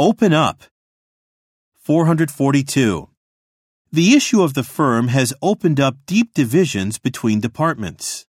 Open up. 442. The issue of the firm has opened up deep divisions between departments.